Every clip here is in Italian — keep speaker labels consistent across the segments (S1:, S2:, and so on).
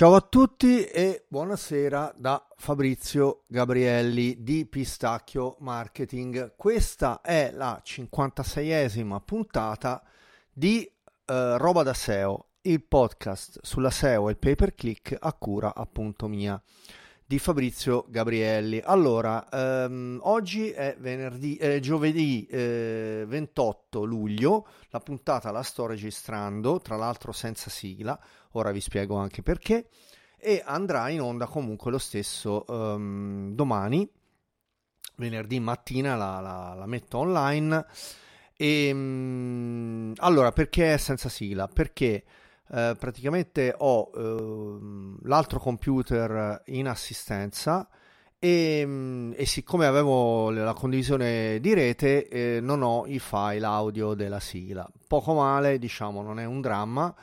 S1: Ciao a tutti e buonasera da Fabrizio Gabrielli di Pistacchio Marketing. Questa è la 56esima puntata di eh, Roba da SEO, il podcast sulla SEO e il pay per click a cura appunto mia di Fabrizio Gabrielli. Allora, ehm, oggi è venerdì, eh, giovedì eh, 28 luglio, la puntata la sto registrando, tra l'altro senza sigla, ora vi spiego anche perché, e andrà in onda comunque lo stesso ehm, domani, venerdì mattina la, la, la metto online. E, ehm, allora, perché senza sigla? Perché eh, praticamente ho eh, l'altro computer in assistenza e, mm, e, siccome avevo la condivisione di rete eh, non ho i file audio della sigla. Poco male, diciamo, non è un dramma.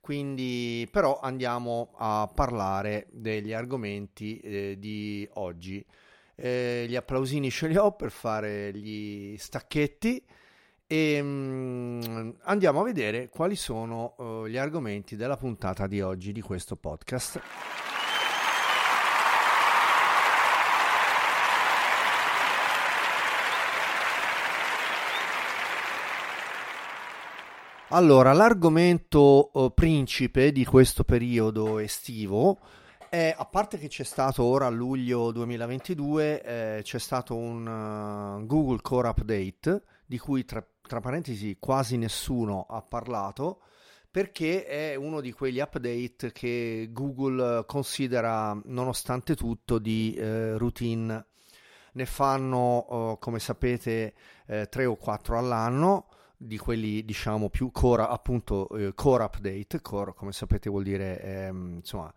S1: Quindi, però, andiamo a parlare degli argomenti eh, di oggi. Eh, gli applausini ce li ho per fare gli stacchetti. E um, andiamo a vedere quali sono uh, gli argomenti della puntata di oggi di questo podcast. Allora, l'argomento uh, principe di questo periodo estivo è, a parte che c'è stato ora a luglio 2022, eh, c'è stato un uh, Google Core Update di cui tra tra parentesi quasi nessuno ha parlato perché è uno di quegli update che Google considera nonostante tutto di eh, routine. Ne fanno, oh, come sapete, eh, tre o quattro all'anno di quelli diciamo più core appunto eh, core update core come sapete vuol dire ehm, insomma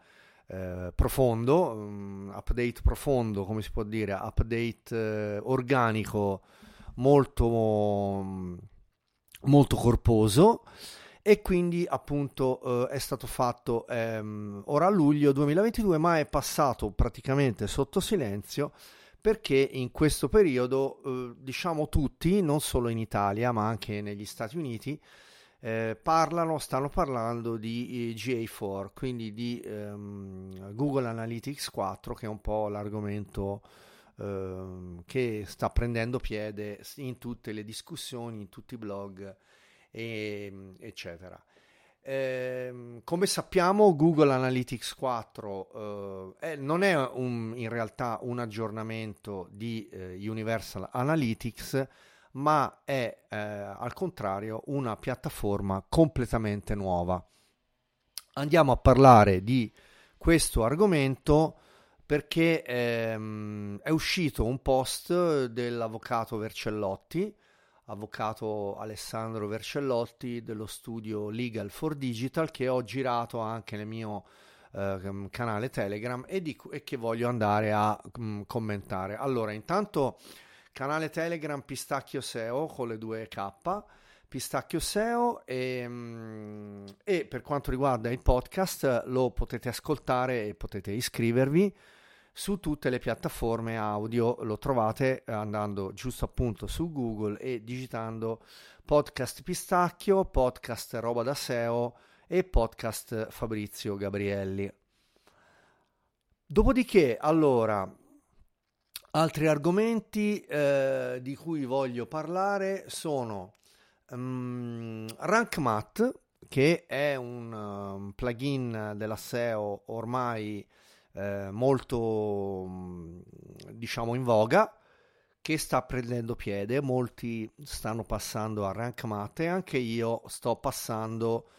S1: eh, profondo um, update profondo come si può dire update eh, organico molto, molto corposo. E quindi appunto eh, è stato fatto ehm, ora a luglio 2022 ma è passato praticamente sotto silenzio perché in questo periodo eh, diciamo tutti non solo in Italia ma anche negli Stati Uniti eh, parlano, stanno parlando di eh, GA4 quindi di ehm, Google Analytics 4 che è un po' l'argomento Ehm, che sta prendendo piede in tutte le discussioni, in tutti i blog, e, eccetera. Eh, come sappiamo, Google Analytics 4 eh, non è un, in realtà un aggiornamento di eh, Universal Analytics, ma è eh, al contrario una piattaforma completamente nuova. Andiamo a parlare di questo argomento perché ehm, è uscito un post dell'avvocato Vercellotti, avvocato Alessandro Vercellotti dello studio Legal for Digital che ho girato anche nel mio eh, canale Telegram e, di, e, che voglio andare a mh, mm, commentare. Allora, intanto canale Telegram Pistacchio SEO con le due K. Pistacchio SEO e, mm, e per quanto riguarda il podcast lo potete ascoltare e potete iscrivervi su tutte le piattaforme audio. Lo trovate andando giusto appunto su Google e digitando podcast Pistacchio, podcast Roba da SEO e podcast Fabrizio Gabrielli. Dopodiché, allora, altri argomenti eh, di cui voglio parlare sono um, RankMath, che è un um, plugin della SEO ormai eh, molto mm, diciamo in voga che sta prendendo piede, molti stanno passando a Rank Math e anche io sto passando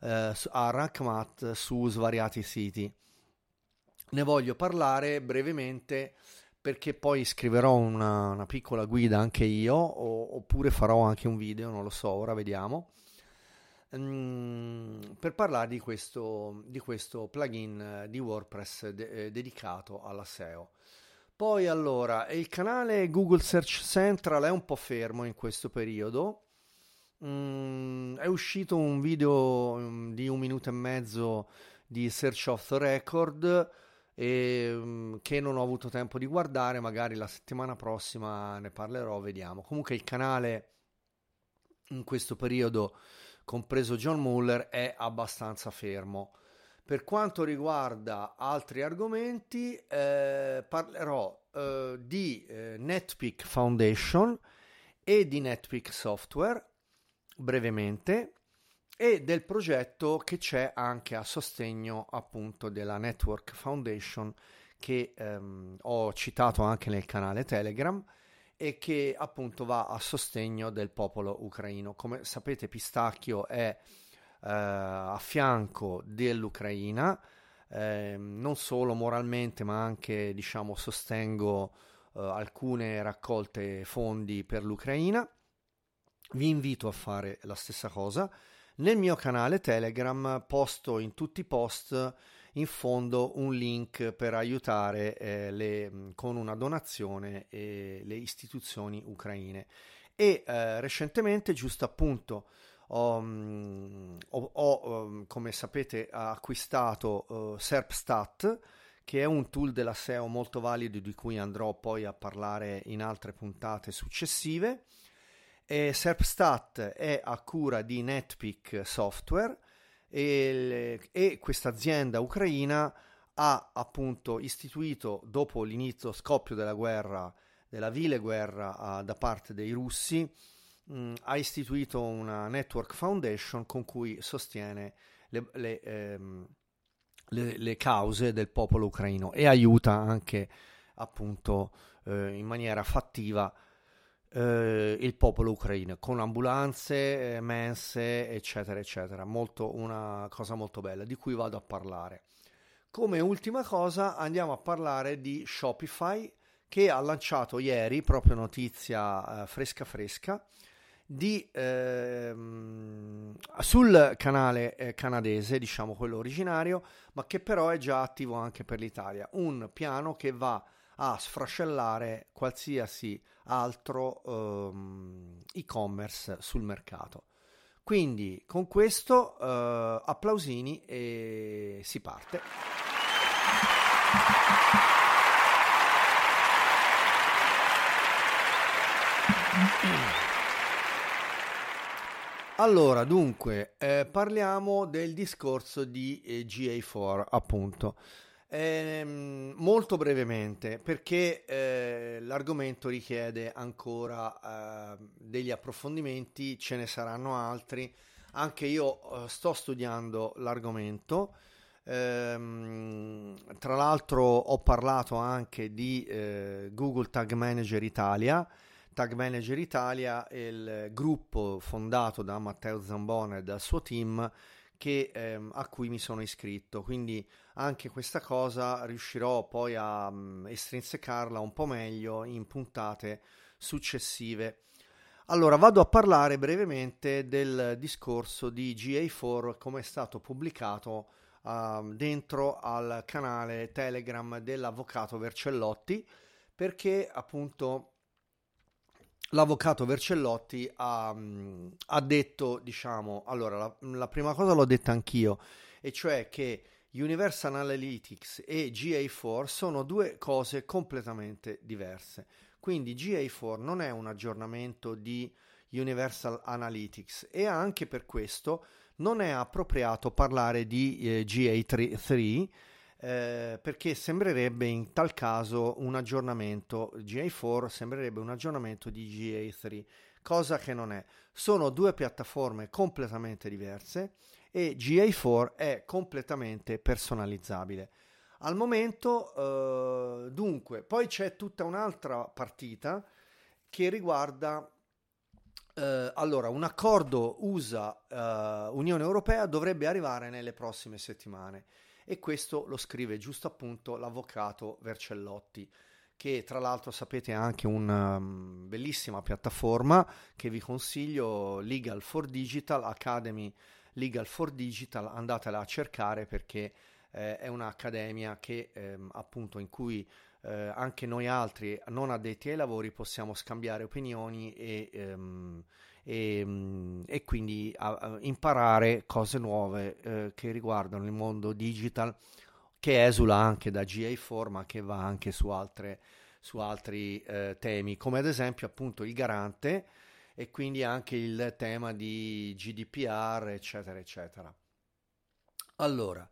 S1: eh, a Rank Math su svariati siti. Ne voglio parlare brevemente perché poi scriverò una, una piccola guida anche io o, oppure farò anche un video, non lo so, ora vediamo Mm, per parlare di questo, di questo plugin eh, di WordPress de- eh, dedicato alla SEO. Poi allora, il canale Google Search Central è un po' fermo in questo periodo. Mm, è uscito un video um, di un minuto e mezzo di Search of the Record e, um, che non ho avuto tempo di guardare, magari la settimana prossima ne parlerò, vediamo. Comunque il canale in questo periodo compreso John Muller, è abbastanza fermo. Per quanto riguarda altri argomenti, eh, parlerò eh, di eh, NetPeak Foundation e di NetPeak Software brevemente e del progetto che c'è anche a sostegno appunto della Network Foundation che ehm, ho citato anche nel canale Telegram e che appunto va a sostegno del popolo ucraino. Come sapete Pistacchio è eh, a fianco dell'Ucraina, eh, non solo moralmente ma anche diciamo sostengo eh, alcune raccolte fondi per l'Ucraina. Vi invito a fare la stessa cosa. Nel mio canale Telegram posto in tutti i post in fondo un link per aiutare eh, le, con una donazione eh, le istituzioni ucraine. E eh, recentemente, giusto appunto, ho, mm, ho, ho um, come sapete acquistato uh, Serpstat che è un tool della SEO molto valido di cui andrò poi a parlare in altre puntate successive. E Serpstat è a cura di NetPeak Software e, e questa azienda ucraina ha appunto istituito dopo l'inizio scoppio della guerra, della vile guerra uh, da parte dei russi, mh, mm, ha istituito una network foundation con cui sostiene le, le, ehm, le, le, cause del popolo ucraino e aiuta anche appunto eh, in maniera fattiva eh, il popolo ucraino con ambulanze, eh, mense eccetera eccetera molto, una cosa molto bella di cui vado a parlare come ultima cosa andiamo a parlare di Shopify che ha lanciato ieri proprio notizia eh, fresca fresca di, ehm, sul canale eh, canadese, diciamo quello originario, ma che però è già attivo anche per l'Italia. Un piano che va a sfrascellare qualsiasi altro ehm, e-commerce sul mercato. Quindi con questo eh, applausini e si parte. Allora, dunque, eh, parliamo del discorso di eh, GA4, appunto. Ehm, molto brevemente, perché eh, l'argomento richiede ancora eh, degli approfondimenti, ce ne saranno altri. Anche io eh, sto studiando l'argomento. Ehm, tra l'altro ho parlato anche di eh, Google Tag Manager Italia Tag Manager Italia è il gruppo fondato da Matteo Zambone e dal suo team che, ehm, a cui mi sono iscritto. Quindi anche questa cosa riuscirò poi a um, estrinsecarla un po' meglio in puntate successive. Allora, vado a parlare brevemente del discorso di GA4 come è stato pubblicato uh, dentro al canale Telegram dell'avvocato Vercellotti perché appunto l'avvocato Vercellotti ha, mm, ha, detto, diciamo, allora la, la, prima cosa l'ho detta anch'io, e cioè che Universal Analytics e GA4 sono due cose completamente diverse. Quindi GA4 non è un aggiornamento di Universal Analytics e anche per questo non è appropriato parlare di eh, GA3 eh, perché sembrerebbe in tal caso un aggiornamento. GA4 sembrerebbe un aggiornamento di GA3 cosa che non è. Sono due piattaforme completamente diverse e GA4 è completamente personalizzabile. Al momento eh, dunque poi c'è tutta un'altra partita che riguarda Uh, allora, un accordo USA-Unione uh, Europea dovrebbe arrivare nelle prossime settimane e questo lo scrive giusto appunto l'avvocato Vercellotti che tra l'altro sapete ha anche una um, bellissima piattaforma che vi consiglio Legal for Digital Academy. Legal for Digital andatela a cercare perché eh, è un'accademia che ehm, appunto in cui eh, anche noi altri non addetti ai lavori possiamo scambiare opinioni e, ehm, e, mm, e quindi a, a imparare cose nuove eh, che riguardano il mondo digital che esula anche da GA4 ma che va anche su, altre, su altri eh, temi come ad esempio appunto il garante e quindi anche il tema di GDPR eccetera eccetera. Allora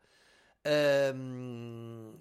S1: Ehm,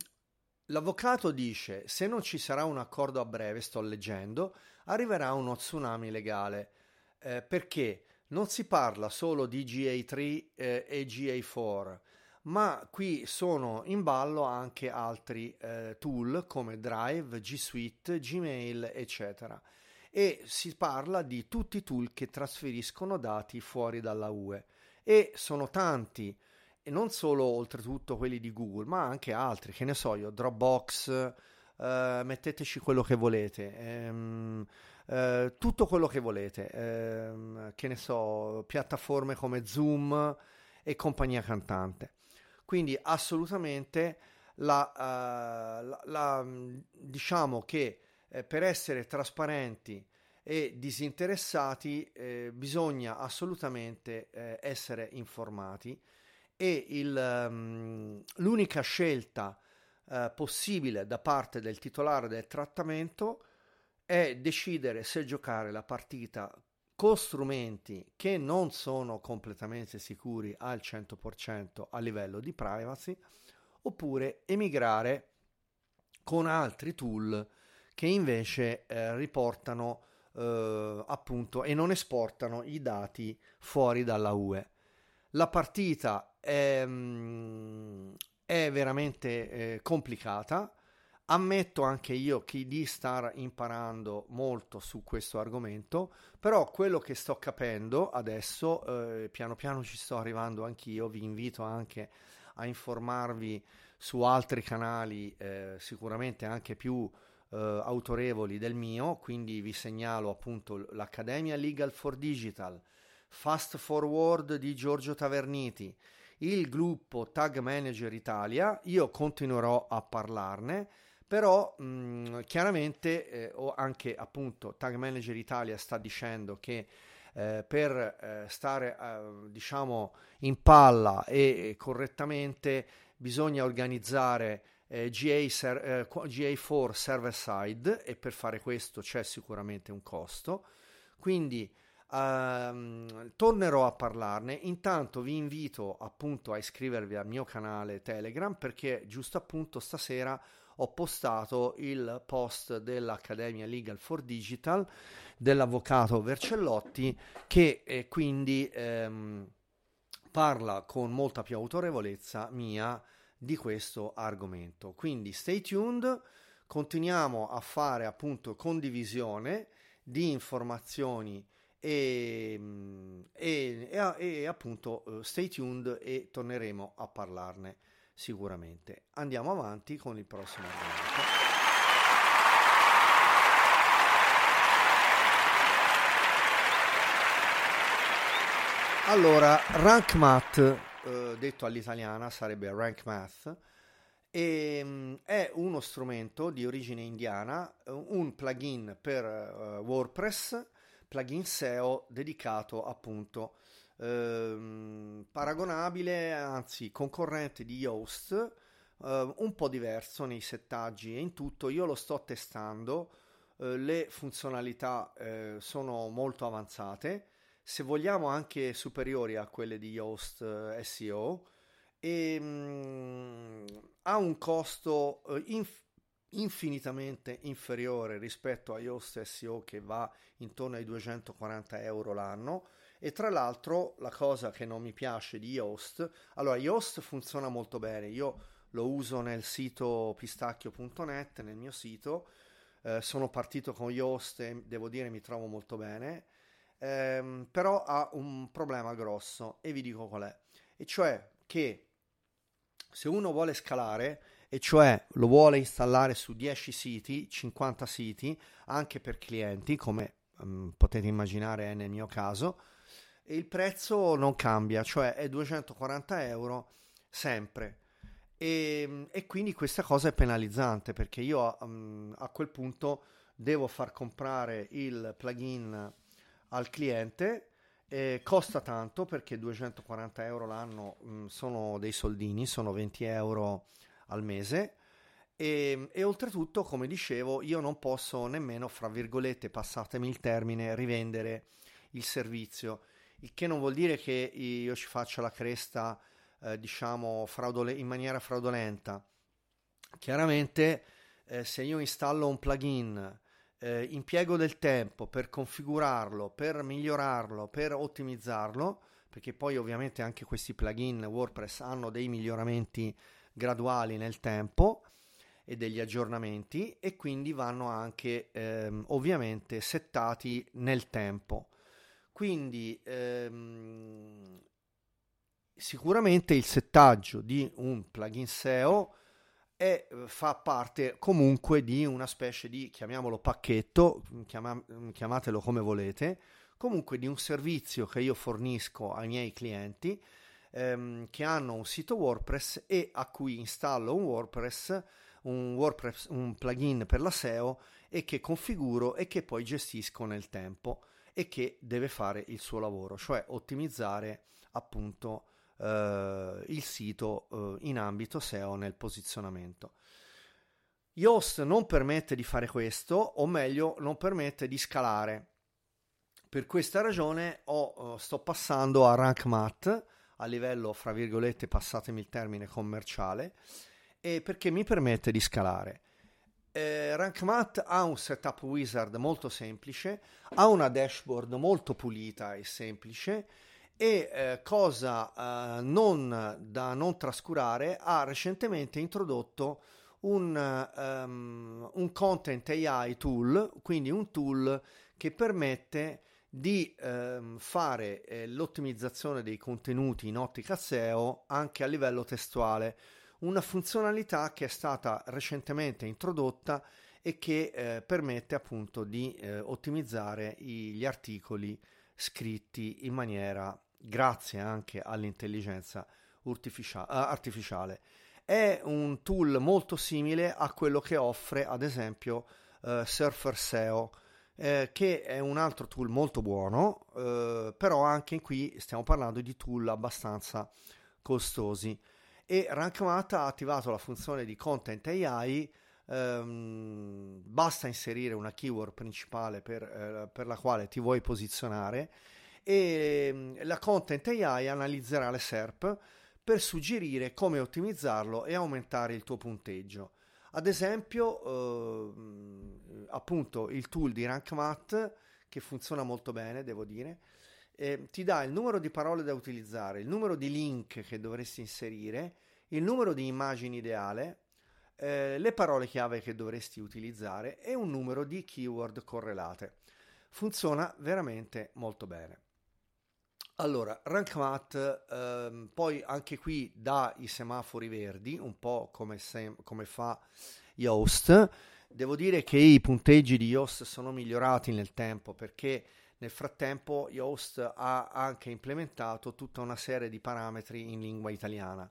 S1: l'avvocato dice: Se non ci sarà un accordo a breve, sto leggendo, arriverà uno tsunami legale. Eh, perché non si parla solo di GA3 eh, e GA4, ma qui sono in ballo anche altri eh, tool come Drive, G Suite, Gmail, eccetera. E si parla di tutti i tool che trasferiscono dati fuori dalla UE. E sono tanti e non solo oltretutto quelli di Google, ma anche altri, che ne so io, Dropbox, eh, metteteci quello che volete, ehm, eh, tutto quello che volete, ehm, che ne so, piattaforme come Zoom e compagnia cantante. Quindi assolutamente la, uh, la, la, diciamo che eh, per essere trasparenti e disinteressati eh, bisogna assolutamente eh, essere informati e il, um, l'unica scelta uh, possibile da parte del titolare del trattamento è decidere se giocare la partita con strumenti che non sono completamente sicuri al 100% a livello di privacy oppure emigrare con altri tool che invece eh, riportano eh, appunto e non esportano i dati fuori dalla UE. La partita è, mm, è veramente eh, complicata. Ammetto anche io che di star imparando molto su questo argomento, però quello che sto capendo adesso, eh, piano piano ci sto arrivando anch'io, vi invito anche a informarvi su altri canali, eh, sicuramente anche più eh, autorevoli del mio, quindi vi segnalo appunto l'Accademia Legal for Digital, Fast Forward di Giorgio Taverniti, il gruppo Tag Manager Italia, io continuerò a parlarne, però mh, chiaramente eh, o anche appunto Tag Manager Italia sta dicendo che eh, per eh, stare eh, diciamo in palla e, e correttamente bisogna organizzare eh, GA ser- eh, GA4 server side e per fare questo c'è sicuramente un costo. Quindi Uh, tornerò a parlarne. Intanto vi invito appunto a iscrivervi al mio canale Telegram perché giusto appunto stasera ho postato il post dell'Accademia Legal for Digital dell'avvocato Vercellotti che eh, quindi ehm, parla con molta più autorevolezza mia di questo argomento. Quindi stay tuned, continuiamo a fare appunto condivisione di informazioni e, e, e, e appunto uh, stay tuned e torneremo a parlarne sicuramente. Andiamo avanti con il prossimo argomento. Allora, Rank Math, eh, detto all'italiana, sarebbe Rank Math, e, um, è uno strumento di origine indiana, un plugin per uh, WordPress plugin SEO dedicato appunto ehm, paragonabile, anzi concorrente di Yoast, eh, un po' diverso nei settaggi e in tutto. Io lo sto testando, eh, le funzionalità eh, sono molto avanzate, se vogliamo anche superiori a quelle di Yoast eh, SEO e mh, mm, ha un costo eh, inf- infinitamente inferiore rispetto a Yoast SEO che va intorno ai 240 euro l'anno. E tra l'altro la cosa che non mi piace di Yoast allora Yoast funziona molto bene. Io lo uso nel sito pistacchio.net nel mio sito. Eh, sono partito con Yoast e devo dire mi trovo molto bene. Ehm, però ha un problema grosso e vi dico qual è. E cioè che se uno vuole scalare e cioè lo vuole installare su 10 siti, 50 siti, anche per clienti, come um, potete immaginare è nel mio caso, e il prezzo non cambia, cioè è 240 euro sempre. E, e quindi questa cosa è penalizzante perché io um, a quel punto devo far comprare il plugin al cliente eh, costa tanto perché 240 euro l'anno mh, mm, sono dei soldini, sono 20 euro al mese. E, e, oltretutto, come dicevo, io non posso nemmeno, fra virgolette, passatemi il termine, rivendere il servizio, il che non vuol dire che io ci faccia la cresta eh, diciamo fraudole- in maniera fraudolenta. Chiaramente eh, se io installo un plugin eh, impiego del tempo per configurarlo, per migliorarlo, per ottimizzarlo, perché poi ovviamente anche questi plugin WordPress hanno dei miglioramenti graduali nel tempo e degli aggiornamenti e quindi vanno anche ehm, ovviamente settati nel tempo. Quindi ehm, sicuramente il settaggio di un plugin SEO è, fa parte comunque di una specie di, chiamiamolo pacchetto, chiama, chiamatelo come volete, comunque di un servizio che io fornisco ai miei clienti ehm, che hanno un sito WordPress e a cui installo un WordPress, un WordPress, un plugin per la SEO e che configuro e che poi gestisco nel tempo e che deve fare il suo lavoro, cioè ottimizzare appunto eh, il sito eh, in ambito SEO nel posizionamento. Yoast non permette di fare questo, o meglio, non permette di scalare. Per questa ragione ho, eh, sto passando a Rank Math a livello, fra virgolette, passatemi il termine commerciale, e perché mi permette di scalare. Eh, Rank Math ha un setup wizard molto semplice, ha una dashboard molto pulita e semplice e eh, cosa eh, non da non trascurare ha recentemente introdotto un, um, un, content AI tool, quindi un tool che permette di um, fare eh, l'ottimizzazione dei contenuti in ottica SEO anche a livello testuale, una funzionalità che è stata recentemente introdotta e che eh, permette appunto di eh, ottimizzare gli articoli scritti in maniera grazie anche all'intelligenza artificiale. È un tool molto simile a quello che offre ad esempio uh, Surfer SEO, eh, che è un altro tool molto buono, eh, però anche qui stiamo parlando di tool abbastanza costosi. E RankMath ha attivato la funzione di Content AI, ehm, basta inserire una keyword principale per, eh, per la quale ti vuoi posizionare e mm, la Content AI analizzerà le SERP per suggerire come ottimizzarlo e aumentare il tuo punteggio. Ad esempio, eh, appunto, il tool di RankMath, che funziona molto bene, devo dire, eh, ti dà il numero di parole da utilizzare, il numero di link che dovresti inserire, il numero di immagini ideale, eh, le parole chiave che dovresti utilizzare e un numero di keyword correlate. Funziona veramente molto bene. Allora, RankMath ehm, poi anche qui dà i semafori verdi, un po' come, sem- come fa Yoast. Devo dire che i punteggi di Yoast sono migliorati nel tempo perché nel frattempo Yoast ha anche implementato tutta una serie di parametri in lingua italiana.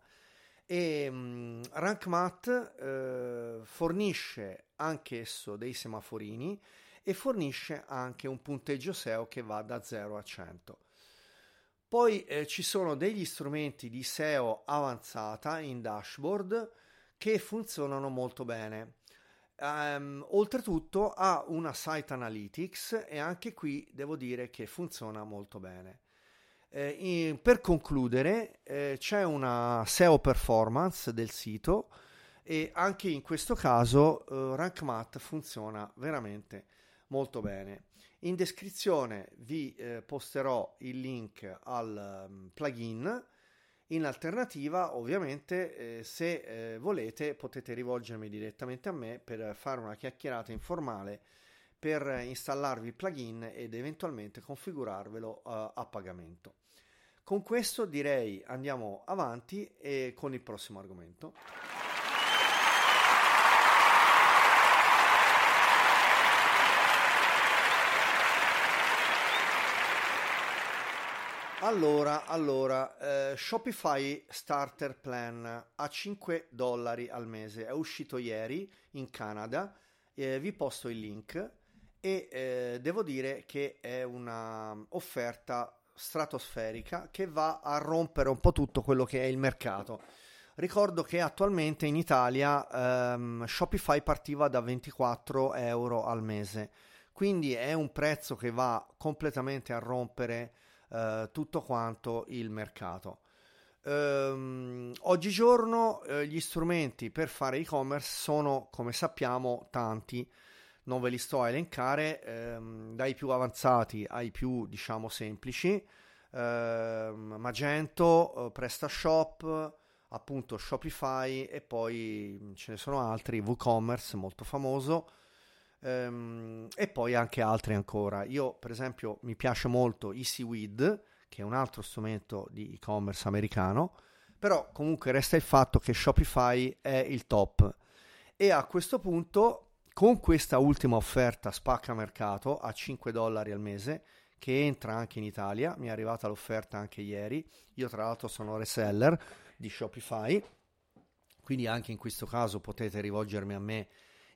S1: E um, RankMath eh, fornisce anch'esso dei semaforini e fornisce anche un punteggio SEO che va da 0 a 100. Poi eh, ci sono degli strumenti di SEO avanzata in dashboard che funzionano molto bene. Um, oltretutto ha una site analytics e anche qui devo dire che funziona molto bene. Eh, in, per concludere, eh, c'è una SEO performance del sito e anche in questo caso eh, RankMath funziona veramente molto bene. In descrizione vi eh, posterò il link al um, plugin. In alternativa, ovviamente, eh, se eh, volete, potete rivolgermi direttamente a me per fare una chiacchierata informale per installarvi il plugin ed eventualmente configurarvelo uh, a pagamento. Con questo direi andiamo avanti e con il prossimo argomento. Allora, allora eh, Shopify Starter Plan a 5 dollari al mese è uscito ieri in Canada. Eh, vi posto il link e eh, devo dire che è una offerta stratosferica che va a rompere un po' tutto quello che è il mercato. Ricordo che attualmente in Italia ehm, Shopify partiva da 24 euro al mese, quindi è un prezzo che va completamente a rompere eh, tutto quanto il mercato. Ehm, oggigiorno eh, gli strumenti per fare e-commerce sono, come sappiamo, tanti. Non ve li sto a elencare, ehm, dai più avanzati ai più, diciamo, semplici. Ehm, Magento, eh, PrestaShop, appunto Shopify e poi ce ne sono altri, WooCommerce molto famoso ehm, e poi anche altri ancora. Io per esempio mi piace molto EasyWeed che è un altro strumento di e-commerce americano, però comunque resta il fatto che Shopify è il top. E a questo punto con questa ultima offerta spacca mercato a 5 dollari al mese che entra anche in Italia, mi è arrivata l'offerta anche ieri, io tra l'altro sono reseller di Shopify, quindi anche in questo caso potete rivolgermi a me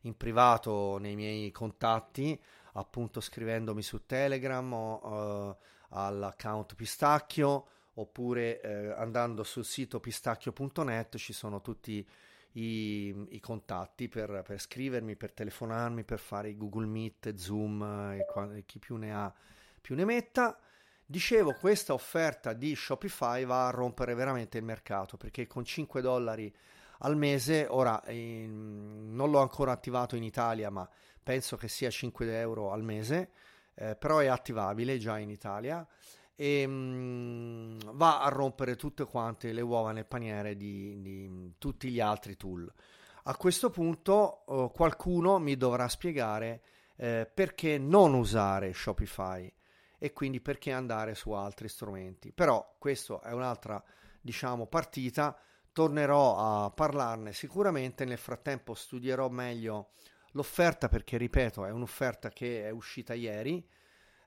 S1: in privato nei miei contatti, appunto scrivendomi su Telegram o uh, all'account Pistacchio oppure uh, andando sul sito pistacchio.net ci sono tutti i, i contatti per, per, scrivermi, per telefonarmi, per fare i Google Meet, Zoom e, e chi più ne ha più ne metta. Dicevo, questa offerta di Shopify va a rompere veramente il mercato perché con 5 dollari al mese, ora eh, non l'ho ancora attivato in Italia, ma penso che sia 5 euro al mese, eh, però è attivabile già in Italia e mh, mm, va a rompere tutte quante le uova nel paniere di, di tutti gli altri tool. A questo punto eh, qualcuno mi dovrà spiegare eh, perché non usare Shopify e quindi perché andare su altri strumenti. Però questa è un'altra, diciamo, partita. Tornerò a parlarne sicuramente. Nel frattempo studierò meglio l'offerta perché, ripeto, è un'offerta che è uscita ieri.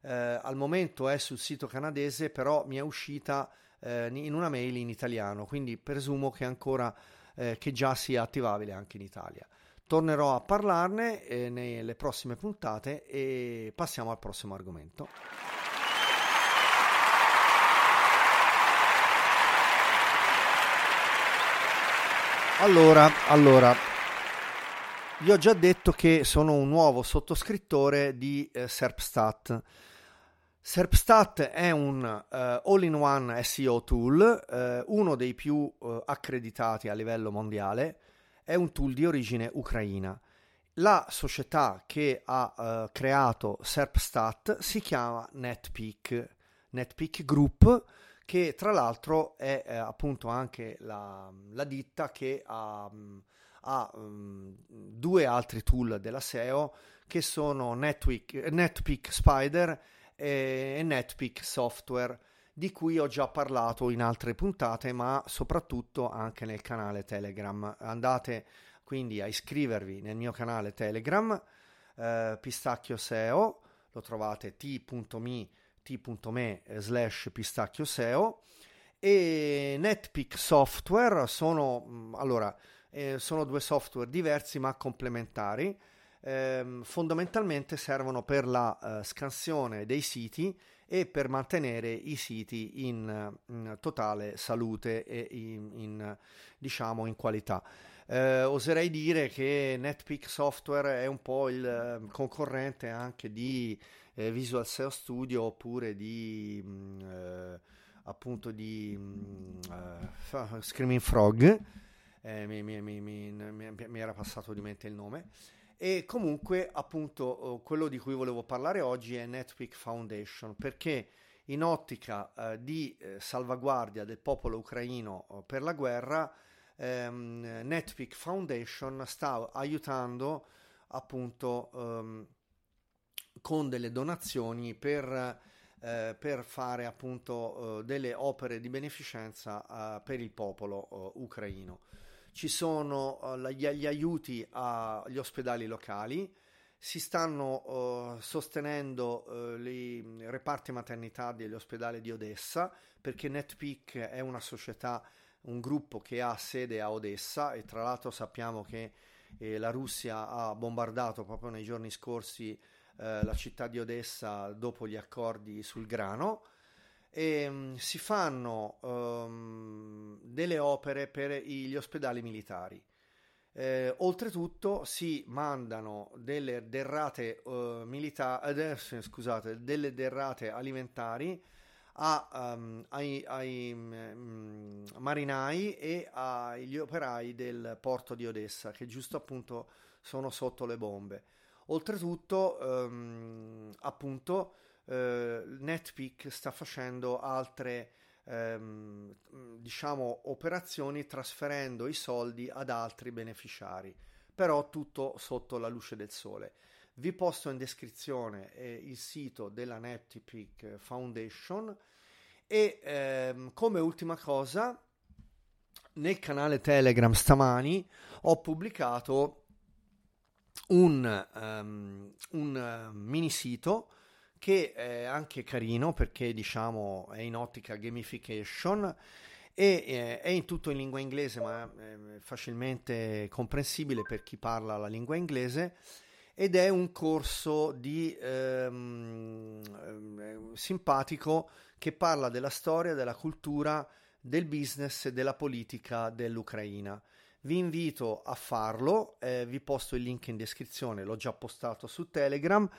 S1: Eh, al momento è sul sito canadese, però mi è uscita eh, in una mail in italiano, quindi presumo che ancora eh, che già sia attivabile anche in Italia. Tornerò a parlarne eh, nelle prossime puntate e passiamo al prossimo argomento. Allora, allora, vi ho già detto che sono un nuovo sottoscrittore di eh, Serpstat. Serpstat è un uh, all-in-one SEO tool, uh, uno dei più uh, accreditati a livello mondiale, è un tool di origine ucraina. La società che ha creato Serpstat si chiama NetPeak, NetPeak Group, che tra l'altro è eh, appunto anche la, la, ditta che ha, ha um, due altri tool della SEO che sono Netweek, NetPeak Spider e NetPeak Software di cui ho già parlato in altre puntate ma soprattutto anche nel canale Telegram. Andate quindi a iscrivervi nel mio canale Telegram eh, Pistacchio SEO lo trovate t.me t.me slash pistacchio SEO e NetPeak Software sono, mm, allora, eh, sono due software diversi ma complementari. Eh, fondamentalmente servono per la uh, scansione dei siti e per mantenere i siti in, in totale salute e in, in, diciamo in qualità. Eh, oserei dire che NetPeak Software è un po' il eh, concorrente anche di eh, Visual SEO Studio oppure di mh, mm, eh, appunto di uh, Screaming Frog. Eh, mi, mi, mi, mi, era passato di mente il nome. E comunque appunto oh, quello di cui volevo parlare oggi è NetPeak Foundation perché in ottica eh, di eh, salvaguardia del popolo ucraino oh, per la guerra ehm, NetPeak Foundation sta aiutando appunto ehm, con delle donazioni per, eh, per fare appunto eh, delle opere di beneficenza eh, per il popolo eh, ucraino. Ci sono eh, gli, gli, aiuti agli ospedali locali, si stanno sostenendo i reparti maternità degli ospedali di Odessa perché NetPeak è una società, un gruppo che ha sede a Odessa e tra l'altro sappiamo che eh, la Russia ha bombardato proprio nei giorni scorsi eh, la città di Odessa dopo gli accordi sul grano e um, si fanno um, delle opere per gli ospedali militari. Eh, oltretutto si mandano delle derrate uh, militari, eh, scusate, delle derrate alimentari a, um, ai, ai um, marinai e agli operai del porto di Odessa che giusto appunto sono sotto le bombe. Oltretutto, um, appunto, uh, NetPeak sta facendo altre um, diciamo operazioni trasferendo i soldi ad altri beneficiari, però tutto sotto la luce del sole. Vi posto in descrizione eh, il sito della NetPeak Foundation e ehm, come ultima cosa nel canale Telegram stamani ho pubblicato un, um, un uh, mini sito che è anche carino perché diciamo è in ottica gamification e eh, è in tutto in lingua inglese ma è facilmente comprensibile per chi parla la lingua inglese ed è un corso di ehm, ehm, simpatico che parla della storia, della cultura, del business e della politica dell'Ucraina. Vi invito a farlo, eh, vi posto il link in descrizione, l'ho già postato su Telegram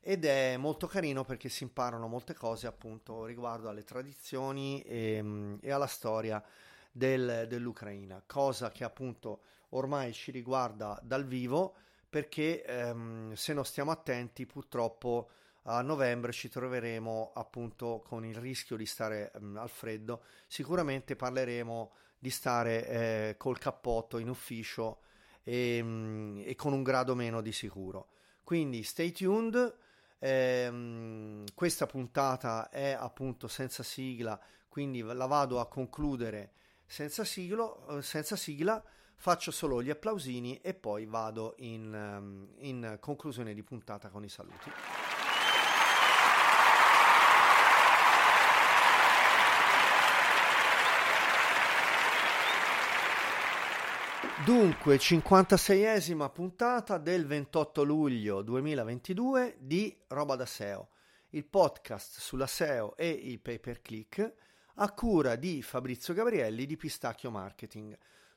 S1: ed è molto carino perché si imparano molte cose appunto riguardo alle tradizioni e, mm, e alla storia del, dell'Ucraina, cosa che appunto ormai ci riguarda dal vivo perché ehm, se non stiamo attenti purtroppo a novembre ci troveremo appunto con il rischio di stare ehm, al freddo, sicuramente parleremo di stare eh, col cappotto in ufficio e, mm, e, con un grado meno di sicuro. Quindi stay tuned. Ehm, questa puntata è appunto senza sigla, quindi la vado a concludere senza, siglo, eh, senza sigla. Faccio solo gli applausini e poi vado in, ehm, in conclusione di puntata con i saluti. Dunque, 56esima puntata del 28 luglio 2022 di Roba da SEO, il podcast sulla SEO e il pay per click a cura di Fabrizio Gabrielli di Pistacchio Marketing.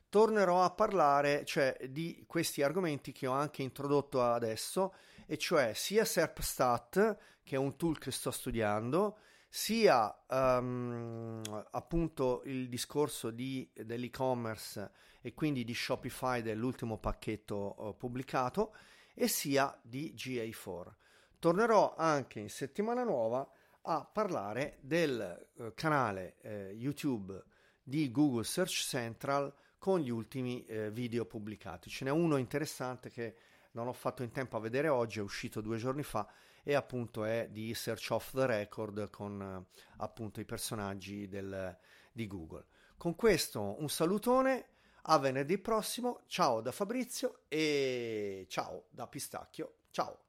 S1: Tornerò a parlare cioè, di questi argomenti che ho anche introdotto adesso, e cioè sia SERPstat, che è un tool che sto studiando, sia um, appunto il discorso di, dell'e-commerce e quindi di Shopify dell'ultimo pacchetto uh, pubblicato e sia di GA4. Tornerò anche in settimana nuova a parlare del uh, canale uh, YouTube di Google Search Central con gli ultimi video pubblicati. Ce n'è uno interessante che non ho fatto in tempo a vedere oggi, è uscito due giorni fa e appunto è di Search Off the Record con appunto i personaggi del, di Google. Con questo un salutone a venerdì prossimo, ciao da Fabrizio e ciao da Pistacchio, ciao!